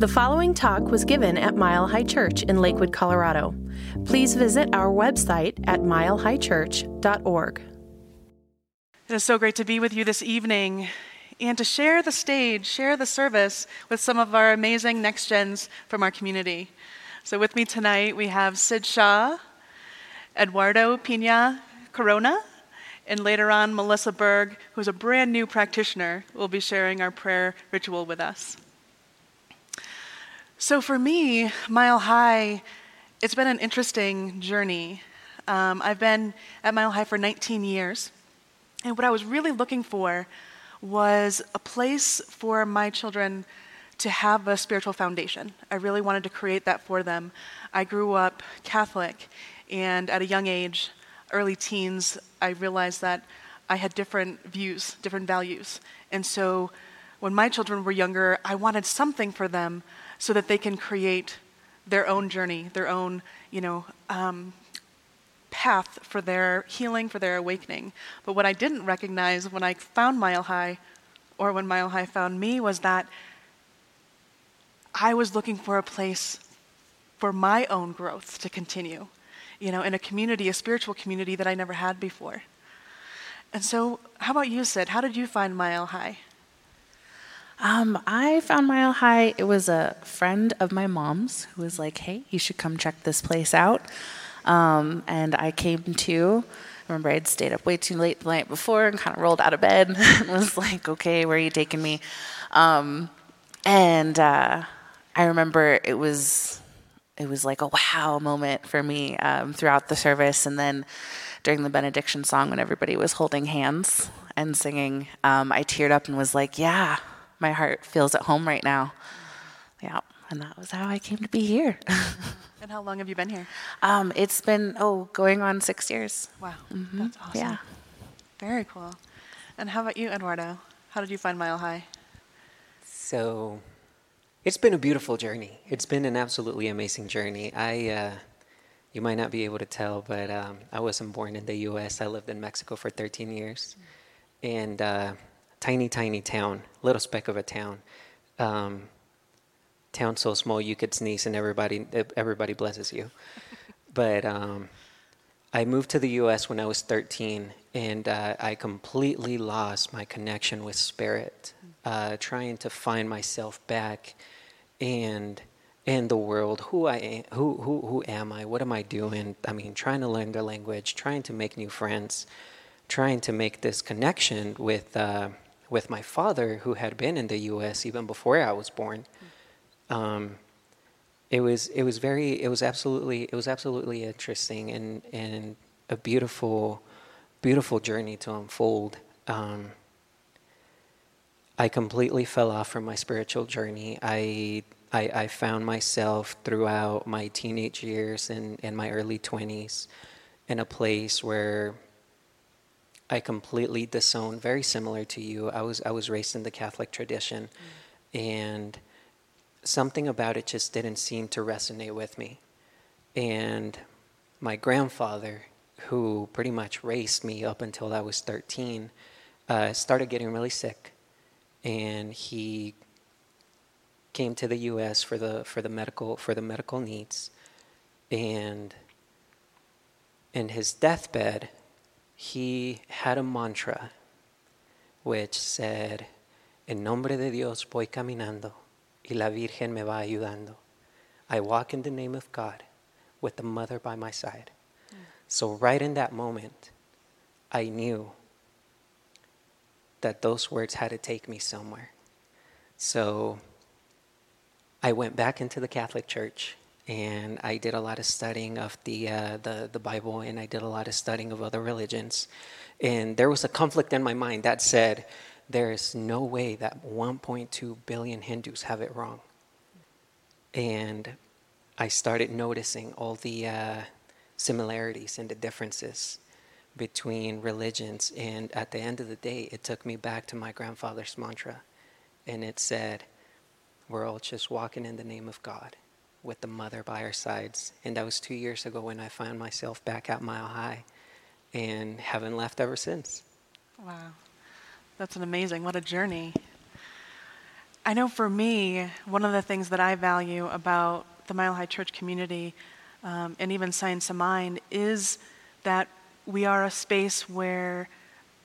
The following talk was given at Mile High Church in Lakewood, Colorado. Please visit our website at milehighchurch.org. It is so great to be with you this evening and to share the stage, share the service with some of our amazing next gens from our community. So, with me tonight, we have Sid Shaw, Eduardo Pina Corona, and later on, Melissa Berg, who's a brand new practitioner, will be sharing our prayer ritual with us. So for me, Mile High, it's been an interesting journey. Um, I've been at Mile High for 19 years, and what I was really looking for was a place for my children to have a spiritual foundation. I really wanted to create that for them. I grew up Catholic, and at a young age, early teens, I realized that I had different views, different values. And so when my children were younger, I wanted something for them so that they can create their own journey, their own, you know, um, path for their healing, for their awakening. But what I didn't recognize when I found Mile High, or when Mile High found me, was that I was looking for a place for my own growth to continue, you know, in a community, a spiritual community that I never had before. And so, how about you, Sid? How did you find Mile High? Um, I found Mile High. It was a friend of my mom's who was like, "Hey, you should come check this place out." Um, and I came to. I remember I'd stayed up way too late the night before and kind of rolled out of bed and was like, "Okay, where are you taking me?" Um, and uh, I remember it was it was like a wow moment for me um, throughout the service, and then during the benediction song when everybody was holding hands and singing, um, I teared up and was like, "Yeah, my heart feels at home right now. Yeah, and that was how I came to be here. and how long have you been here? Um, it's been oh, going on six years. Wow, mm-hmm. that's awesome. Yeah, very cool. And how about you, Eduardo? How did you find Mile High? So, it's been a beautiful journey. It's been an absolutely amazing journey. I. Uh, you might not be able to tell, but um, I wasn't born in the U.S. I lived in Mexico for 13 years, and uh, tiny, tiny town, little speck of a town. Um, town so small you could sneeze and everybody everybody blesses you. but um, I moved to the U.S. when I was 13, and uh, I completely lost my connection with spirit, uh, trying to find myself back, and in the world, who I am, who who who am I? What am I doing? I mean, trying to learn the language, trying to make new friends, trying to make this connection with. Uh, with my father, who had been in the U.S. even before I was born. Um, it was it was very it was absolutely it was absolutely interesting and and a beautiful beautiful journey to unfold. Um, I completely fell off from my spiritual journey. I, I, I found myself throughout my teenage years and, and my early 20s in a place where I completely disown, very similar to you. I was I was raised in the Catholic tradition, mm. and something about it just didn't seem to resonate with me. And my grandfather, who pretty much raised me up until I was 13, uh, started getting really sick, and he came to the U.S. for the for the medical for the medical needs, and in his deathbed he had a mantra which said, En nombre de Dios voy caminando y la Virgen me va ayudando. I walk in the name of God with the mother by my side. Mm. So, right in that moment, I knew that those words had to take me somewhere. So, I went back into the Catholic Church and I did a lot of studying of the, uh, the, the Bible and I did a lot of studying of other religions. And there was a conflict in my mind that said, there is no way that 1.2 billion Hindus have it wrong. And I started noticing all the uh, similarities and the differences between religions. And at the end of the day, it took me back to my grandfather's mantra. And it said, We're all just walking in the name of God with the mother by our sides. And that was two years ago when I found myself back at Mile High and haven't left ever since. Wow. That's an amazing, what a journey. I know for me, one of the things that I value about the Mile High Church community um, and even Science of Mind is that we are a space where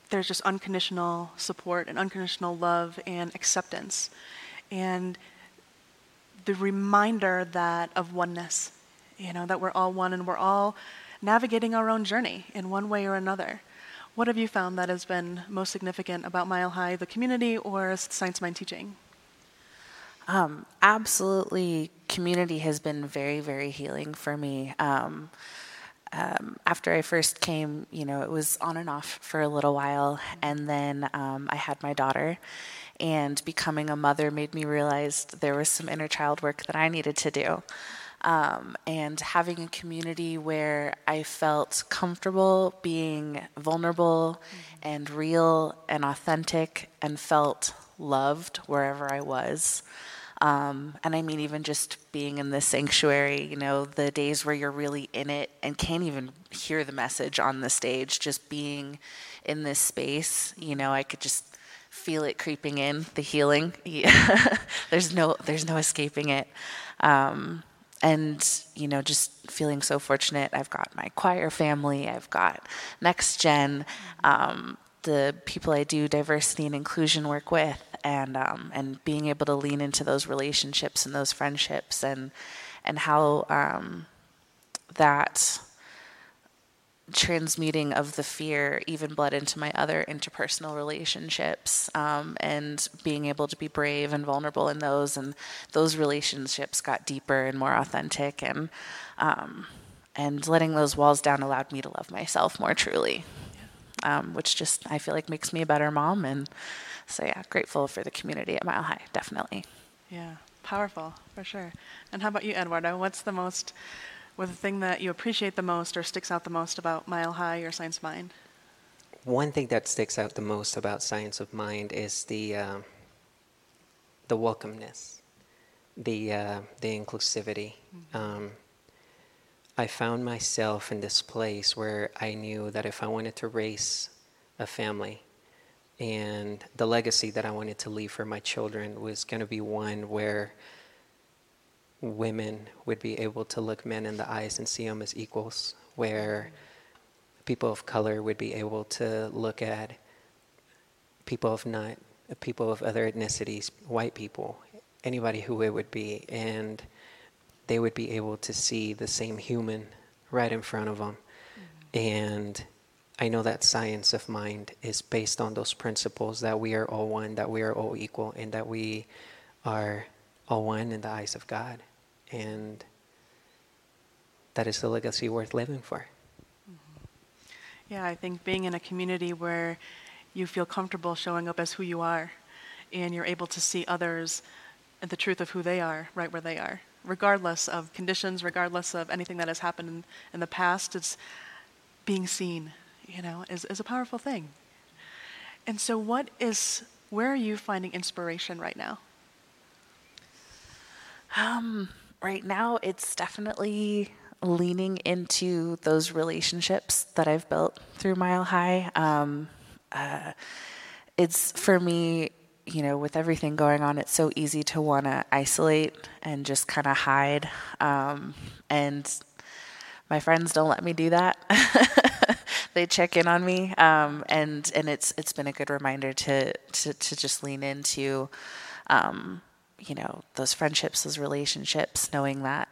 there's just unconditional support and unconditional love and acceptance. And the reminder that of oneness, you know, that we're all one and we're all navigating our own journey in one way or another. What have you found that has been most significant about Mile High, the community, or Science Mind teaching? Um, absolutely, community has been very, very healing for me. Um, um, after I first came, you know, it was on and off for a little while, and then um, I had my daughter, and becoming a mother made me realize there was some inner child work that I needed to do. Um, and having a community where I felt comfortable being vulnerable mm-hmm. and real and authentic and felt loved wherever I was. Um, and I mean, even just being in the sanctuary, you know, the days where you're really in it and can't even hear the message on the stage, just being in this space, you know, I could just feel it creeping in, the healing. there's no, there's no escaping it. Um, and you know just feeling so fortunate i've got my choir family i've got next gen um, the people i do diversity and inclusion work with and um, and being able to lean into those relationships and those friendships and and how um, that transmuting of the fear even bled into my other interpersonal relationships um, and being able to be brave and vulnerable in those and those relationships got deeper and more authentic and um, and letting those walls down allowed me to love myself more truly um, which just i feel like makes me a better mom and so yeah grateful for the community at mile high definitely. Yeah powerful for sure. And how about you eduardo? What's the most with the thing that you appreciate the most or sticks out the most about Mile High or Science of Mind? One thing that sticks out the most about Science of Mind is the uh, the welcomeness, the uh, the inclusivity. Mm-hmm. Um, I found myself in this place where I knew that if I wanted to raise a family, and the legacy that I wanted to leave for my children was going to be one where women would be able to look men in the eyes and see them as equals, where people of color would be able to look at people of not people of other ethnicities, white people, anybody who it would be, and they would be able to see the same human right in front of them. Mm-hmm. And I know that science of mind is based on those principles that we are all one, that we are all equal, and that we are all one in the eyes of God. And that is the legacy worth living for. Mm-hmm. Yeah, I think being in a community where you feel comfortable showing up as who you are and you're able to see others and the truth of who they are right where they are, regardless of conditions, regardless of anything that has happened in, in the past, it's being seen, you know, is, is a powerful thing. And so, what is, where are you finding inspiration right now? Um, right now, it's definitely leaning into those relationships that I've built through Mile High. Um, uh, it's for me, you know, with everything going on, it's so easy to want to isolate and just kind of hide. Um, and my friends don't let me do that. they check in on me, um, and and it's it's been a good reminder to to, to just lean into. Um, you know those friendships those relationships knowing that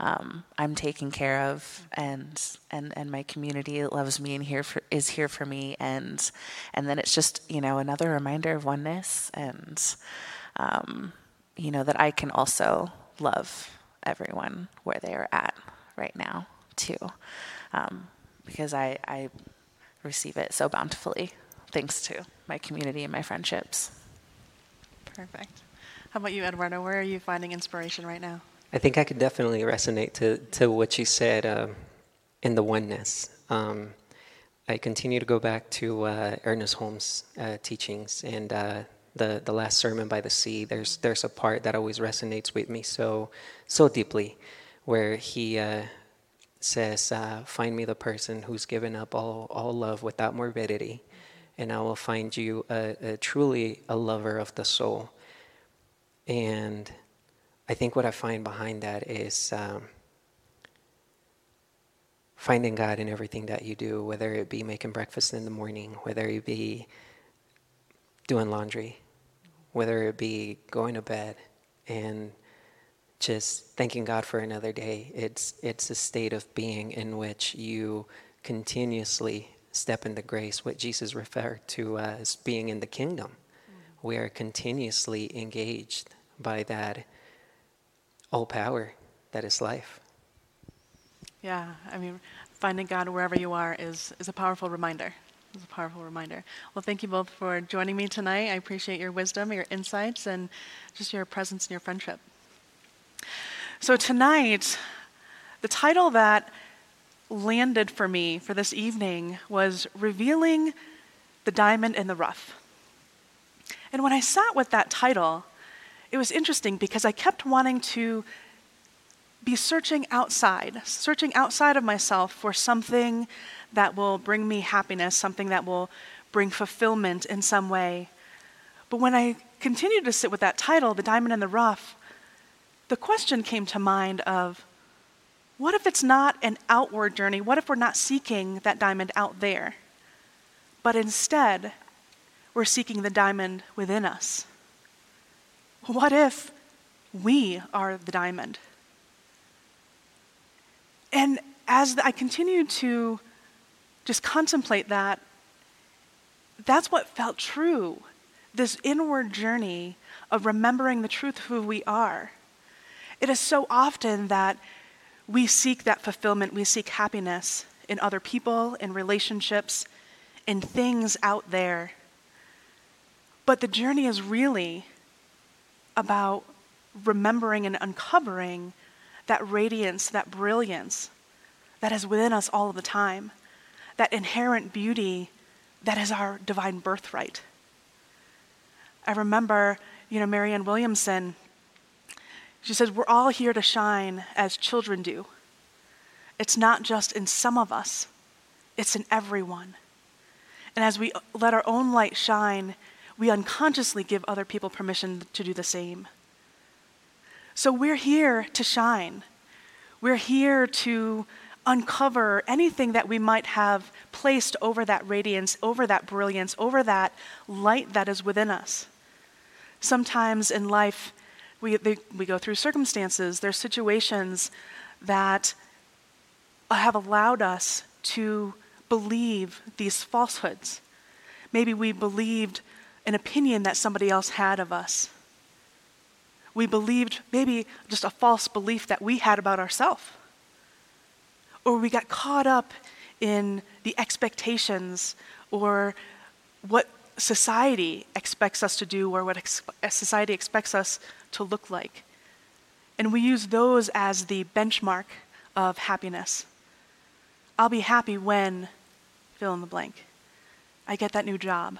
um, I'm taken care of and and and my community loves me and here for, is here for me. And and then it's just you know another reminder of oneness and um, you know that I can also love everyone where they are at right now too um, because I, I receive it so bountifully thanks to my community and my friendships. Perfect how about you, Eduardo? Where are you finding inspiration right now? I think I could definitely resonate to, to what you said uh, in the oneness. Um, I continue to go back to uh, Ernest Holmes' uh, teachings and uh, the the last sermon by the sea. There's there's a part that always resonates with me so so deeply, where he uh, says, uh, "Find me the person who's given up all all love without morbidity, and I will find you a, a truly a lover of the soul." And I think what I find behind that is um, finding God in everything that you do, whether it be making breakfast in the morning, whether it be doing laundry, whether it be going to bed, and just thanking God for another day. It's it's a state of being in which you continuously step into grace, what Jesus referred to as being in the kingdom. We are continuously engaged by that all power that is life. Yeah, I mean, finding God wherever you are is, is a powerful reminder. It's a powerful reminder. Well, thank you both for joining me tonight. I appreciate your wisdom, your insights, and just your presence and your friendship. So, tonight, the title that landed for me for this evening was Revealing the Diamond in the Rough. And when I sat with that title, it was interesting because I kept wanting to be searching outside, searching outside of myself for something that will bring me happiness, something that will bring fulfillment in some way. But when I continued to sit with that title, The Diamond in the Rough, the question came to mind of what if it's not an outward journey? What if we're not seeking that diamond out there? But instead, we're seeking the diamond within us. What if we are the diamond? And as I continued to just contemplate that, that's what felt true this inward journey of remembering the truth of who we are. It is so often that we seek that fulfillment, we seek happiness in other people, in relationships, in things out there. But the journey is really about remembering and uncovering that radiance, that brilliance that is within us all the time, that inherent beauty that is our divine birthright. I remember, you know, Marianne Williamson she says, We're all here to shine as children do. It's not just in some of us, it's in everyone. And as we let our own light shine, we unconsciously give other people permission to do the same. So we're here to shine. We're here to uncover anything that we might have placed over that radiance, over that brilliance, over that light that is within us. Sometimes in life, we, they, we go through circumstances, there's situations that have allowed us to believe these falsehoods. Maybe we believed an opinion that somebody else had of us. We believed maybe just a false belief that we had about ourselves. Or we got caught up in the expectations or what society expects us to do or what ex- uh, society expects us to look like. And we use those as the benchmark of happiness. I'll be happy when, fill in the blank, I get that new job,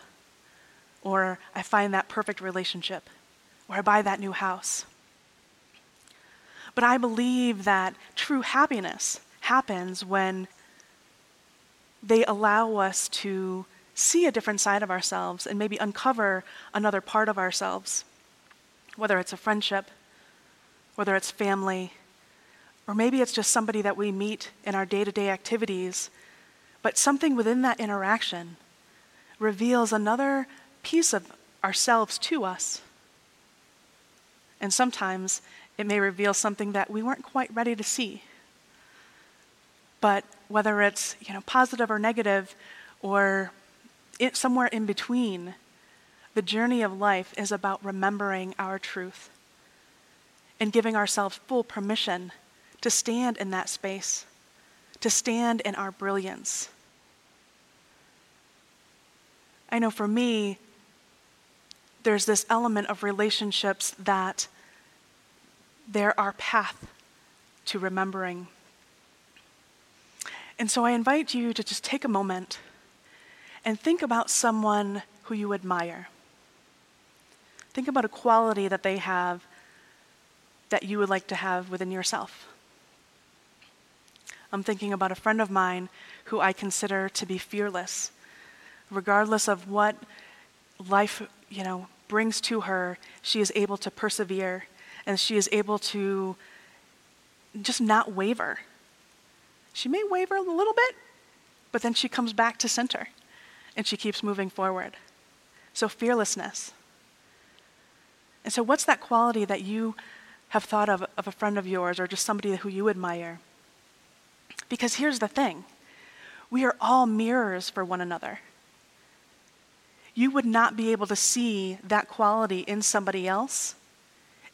or I find that perfect relationship, or I buy that new house. But I believe that true happiness happens when they allow us to see a different side of ourselves and maybe uncover another part of ourselves, whether it's a friendship, whether it's family, or maybe it's just somebody that we meet in our day to day activities, but something within that interaction reveals another piece of ourselves to us. And sometimes it may reveal something that we weren't quite ready to see. But whether it's you know, positive or negative, or it, somewhere in between, the journey of life is about remembering our truth and giving ourselves full permission to stand in that space, to stand in our brilliance. I know for me, there's this element of relationships that they're our path to remembering. And so I invite you to just take a moment and think about someone who you admire. Think about a quality that they have that you would like to have within yourself. I'm thinking about a friend of mine who I consider to be fearless, regardless of what life, you know, brings to her, she is able to persevere and she is able to just not waver. She may waver a little bit, but then she comes back to center and she keeps moving forward. So, fearlessness. And so, what's that quality that you have thought of of a friend of yours or just somebody who you admire? Because here's the thing we are all mirrors for one another. You would not be able to see that quality in somebody else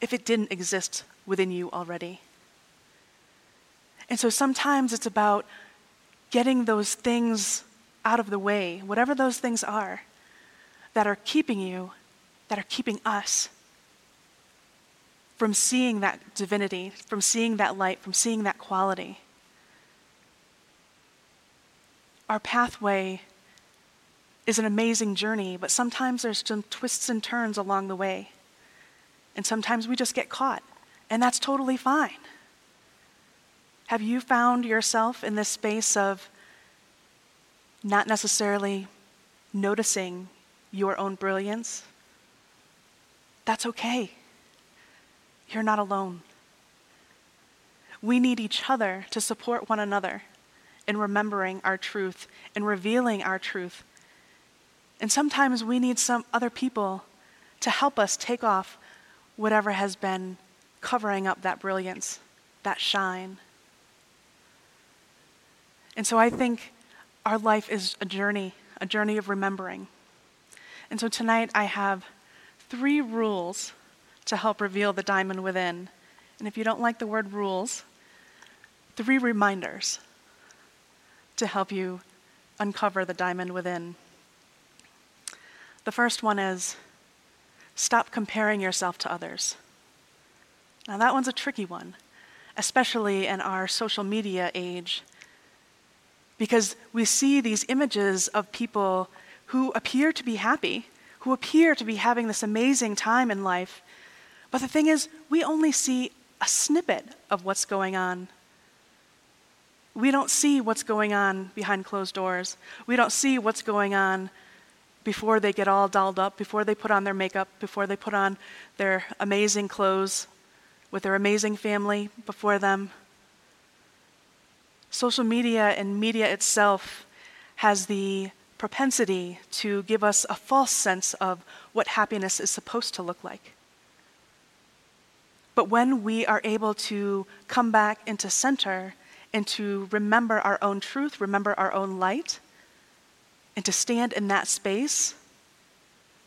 if it didn't exist within you already. And so sometimes it's about getting those things out of the way, whatever those things are that are keeping you, that are keeping us from seeing that divinity, from seeing that light, from seeing that quality. Our pathway is an amazing journey, but sometimes there's some twists and turns along the way. And sometimes we just get caught, and that's totally fine. Have you found yourself in this space of not necessarily noticing your own brilliance? That's okay. You're not alone. We need each other to support one another in remembering our truth and revealing our truth. And sometimes we need some other people to help us take off whatever has been covering up that brilliance, that shine. And so I think our life is a journey, a journey of remembering. And so tonight I have three rules to help reveal the diamond within. And if you don't like the word rules, three reminders to help you uncover the diamond within. The first one is stop comparing yourself to others. Now, that one's a tricky one, especially in our social media age, because we see these images of people who appear to be happy, who appear to be having this amazing time in life. But the thing is, we only see a snippet of what's going on. We don't see what's going on behind closed doors. We don't see what's going on before they get all dolled up, before they put on their makeup, before they put on their amazing clothes with their amazing family before them. Social media and media itself has the propensity to give us a false sense of what happiness is supposed to look like. But when we are able to come back into center and to remember our own truth, remember our own light, and to stand in that space,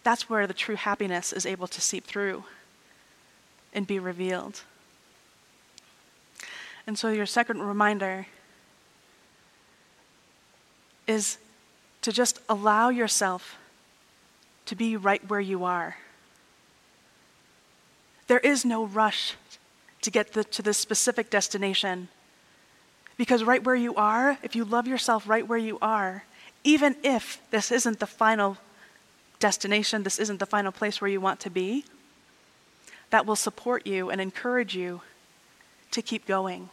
that's where the true happiness is able to seep through and be revealed. And so, your second reminder is to just allow yourself to be right where you are. There is no rush to get the, to this specific destination. Because right where you are, if you love yourself right where you are, even if this isn't the final destination, this isn't the final place where you want to be, that will support you and encourage you to keep going.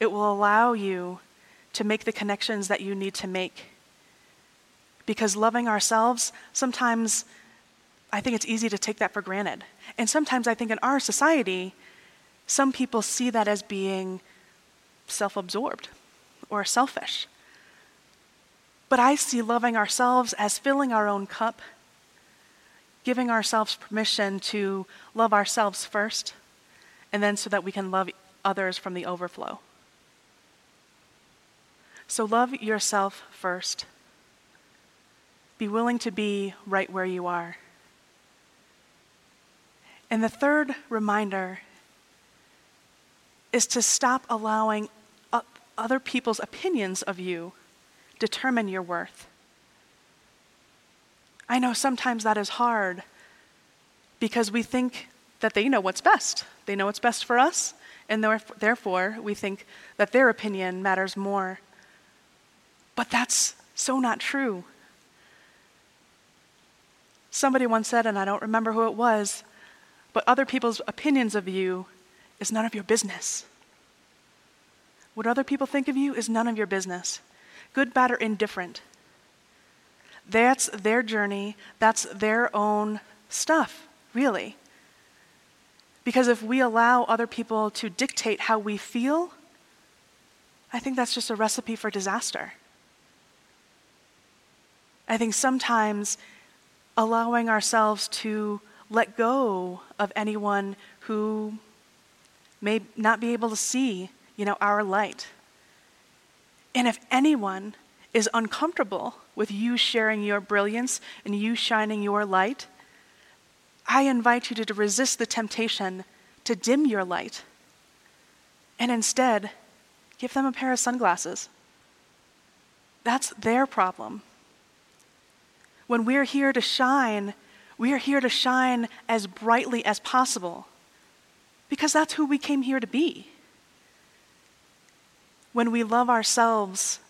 It will allow you to make the connections that you need to make. Because loving ourselves, sometimes I think it's easy to take that for granted. And sometimes I think in our society, some people see that as being self absorbed or selfish. But I see loving ourselves as filling our own cup, giving ourselves permission to love ourselves first, and then so that we can love others from the overflow. So love yourself first. Be willing to be right where you are. And the third reminder is to stop allowing other people's opinions of you determine your worth. I know sometimes that is hard because we think that they know what's best. They know what's best for us, and therefore we think that their opinion matters more. But that's so not true. Somebody once said, and I don't remember who it was, but other people's opinions of you is none of your business. What other people think of you is none of your business good, bad, or indifferent. That's their journey, that's their own stuff, really. Because if we allow other people to dictate how we feel, I think that's just a recipe for disaster. I think sometimes allowing ourselves to let go of anyone who may not be able to see, you know, our light. And if anyone is uncomfortable with you sharing your brilliance and you shining your light, I invite you to, resist the temptation to dim your light and instead give them a pair of sunglasses. That's their problem. When we're here to shine, we are here to shine as brightly as possible because that's who we came here to be. When we love ourselves,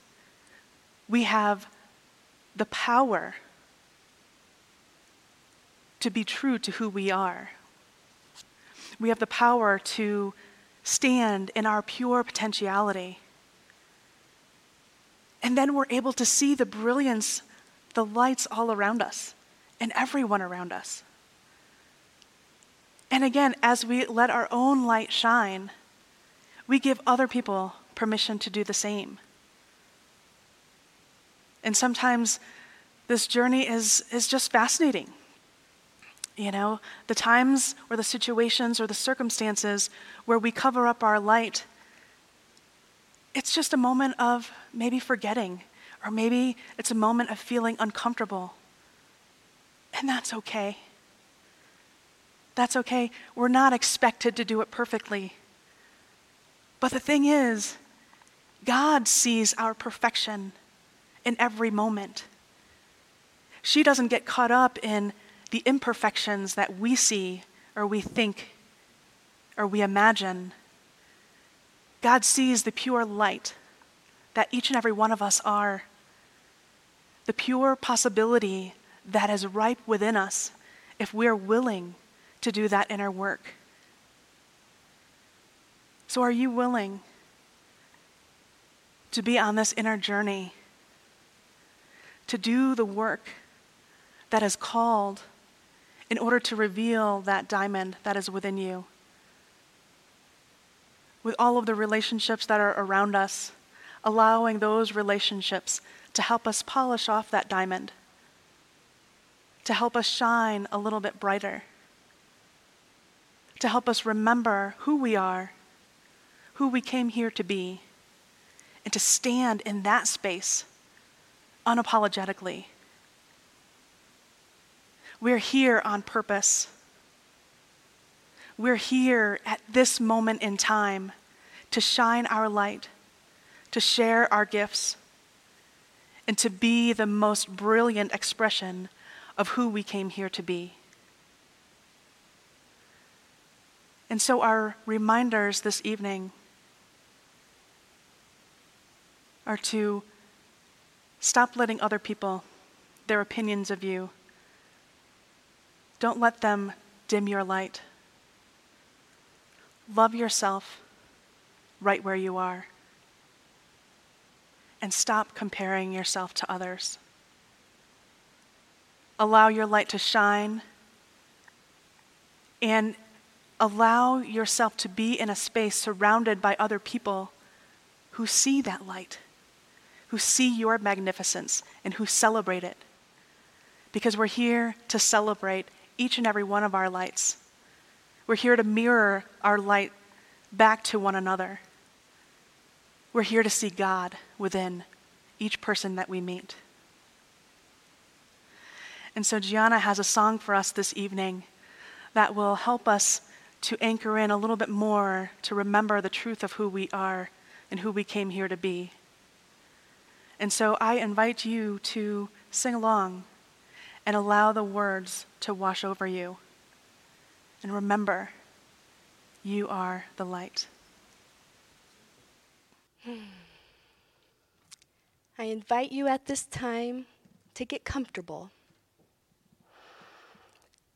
we have the power to be true to who we are. We have the power to stand in our pure potentiality. And then we're able to see the brilliance, the lights all around us and everyone around us. And again, as we let our own light shine, we give other people permission to do the same. And sometimes this journey is, is just fascinating. You know, the times or the situations or the circumstances where we cover up our light, it's just a moment of maybe forgetting, or maybe it's a moment of feeling uncomfortable. And that's okay. That's okay. We're not expected to do it perfectly. But the thing is, God sees our perfection in every moment. She doesn't get caught up in the imperfections that we see or we think or we imagine. God sees the pure light that each and every one of us are, the pure possibility that is ripe within us if we're willing to do that inner work. So, are you willing to be on this inner journey, to do the work that is called in order to reveal that diamond that is within you? With all of the relationships that are around us, allowing those relationships to help us polish off that diamond to help us shine a little bit brighter, to help us remember who we are, who we came here to be, and to stand in that space unapologetically. We're here on purpose. We're here at this moment in time to shine our light, to share our gifts, and to be the most brilliant expression of who we came here to be. And so, our reminders this evening are to stop letting other people, their opinions of you, don't let them dim your light. Love yourself right where you are. And stop comparing yourself to others allow your light to shine, and allow yourself to be in a space surrounded by other people who see that light, who see your magnificence, and who celebrate it. Because we're here to celebrate each and every one of our lights. We're here to mirror our light back to one another. We're here to see God within each person that we meet. And so Gianna has a song for us this evening that will help us to anchor in a little bit more to remember the truth of who we are and who we came here to be. And so I invite you to sing along and allow the words to wash over you. And remember, you are the light. I invite you at this time to get comfortable.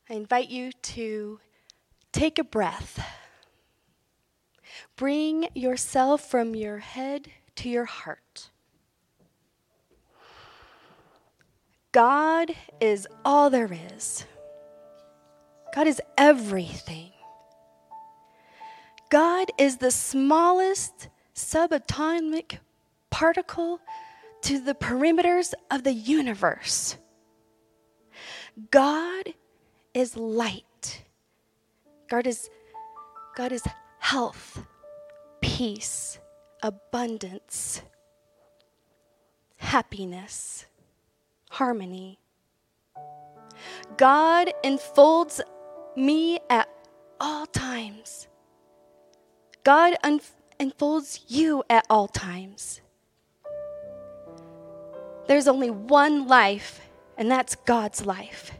I invite you to take a breath. Bring yourself from your head to your heart. God is all there is. God is everything. God is the smallest subatomic particle to the perimeters of the universe. God is light. God is, God is health, peace, abundance, happiness, harmony. God enfolds me at all times. God un- enfolds you at all times. There's only one life, and that's God's life.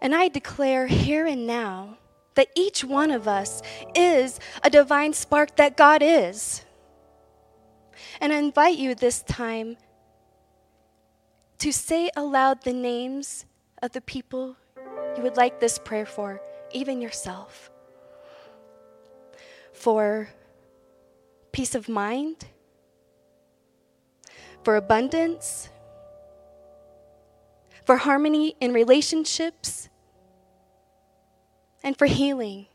And I declare here and now that each one of us is a divine spark that God is. And I invite you this time to say aloud the names of the people you would like this prayer for, even yourself. For peace of mind, for abundance, for harmony in relationships, and for healing.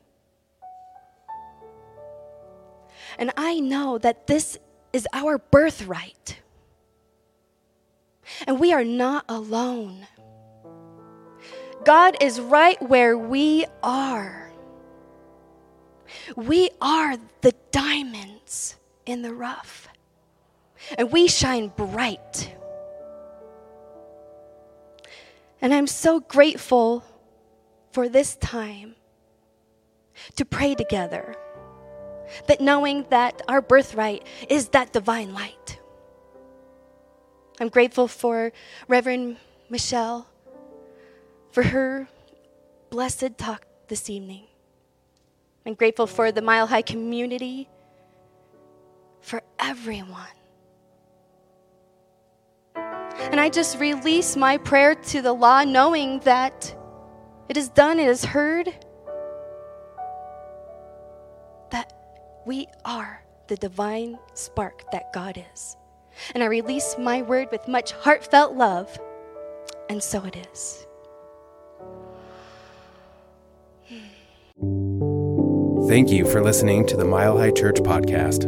And I know that this is our birthright. And we are not alone. God is right where we are. We are the diamonds in the rough, and we shine bright. And I'm so grateful for this time to pray together, that knowing that our birthright is that divine light. I'm grateful for Reverend Michelle for her blessed talk this evening. I'm grateful for the Mile High community, for everyone. And I just release my prayer to the law, knowing that it is done, it is heard, that we are the divine spark that God is. And I release my word with much heartfelt love, and so it is. Thank you for listening to the Mile High Church podcast.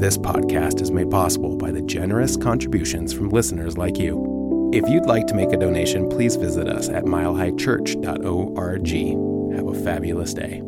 This podcast is made possible by the generous contributions from listeners like you. If you'd like to make a donation, please visit us at milehighchurch.org. Have a fabulous day.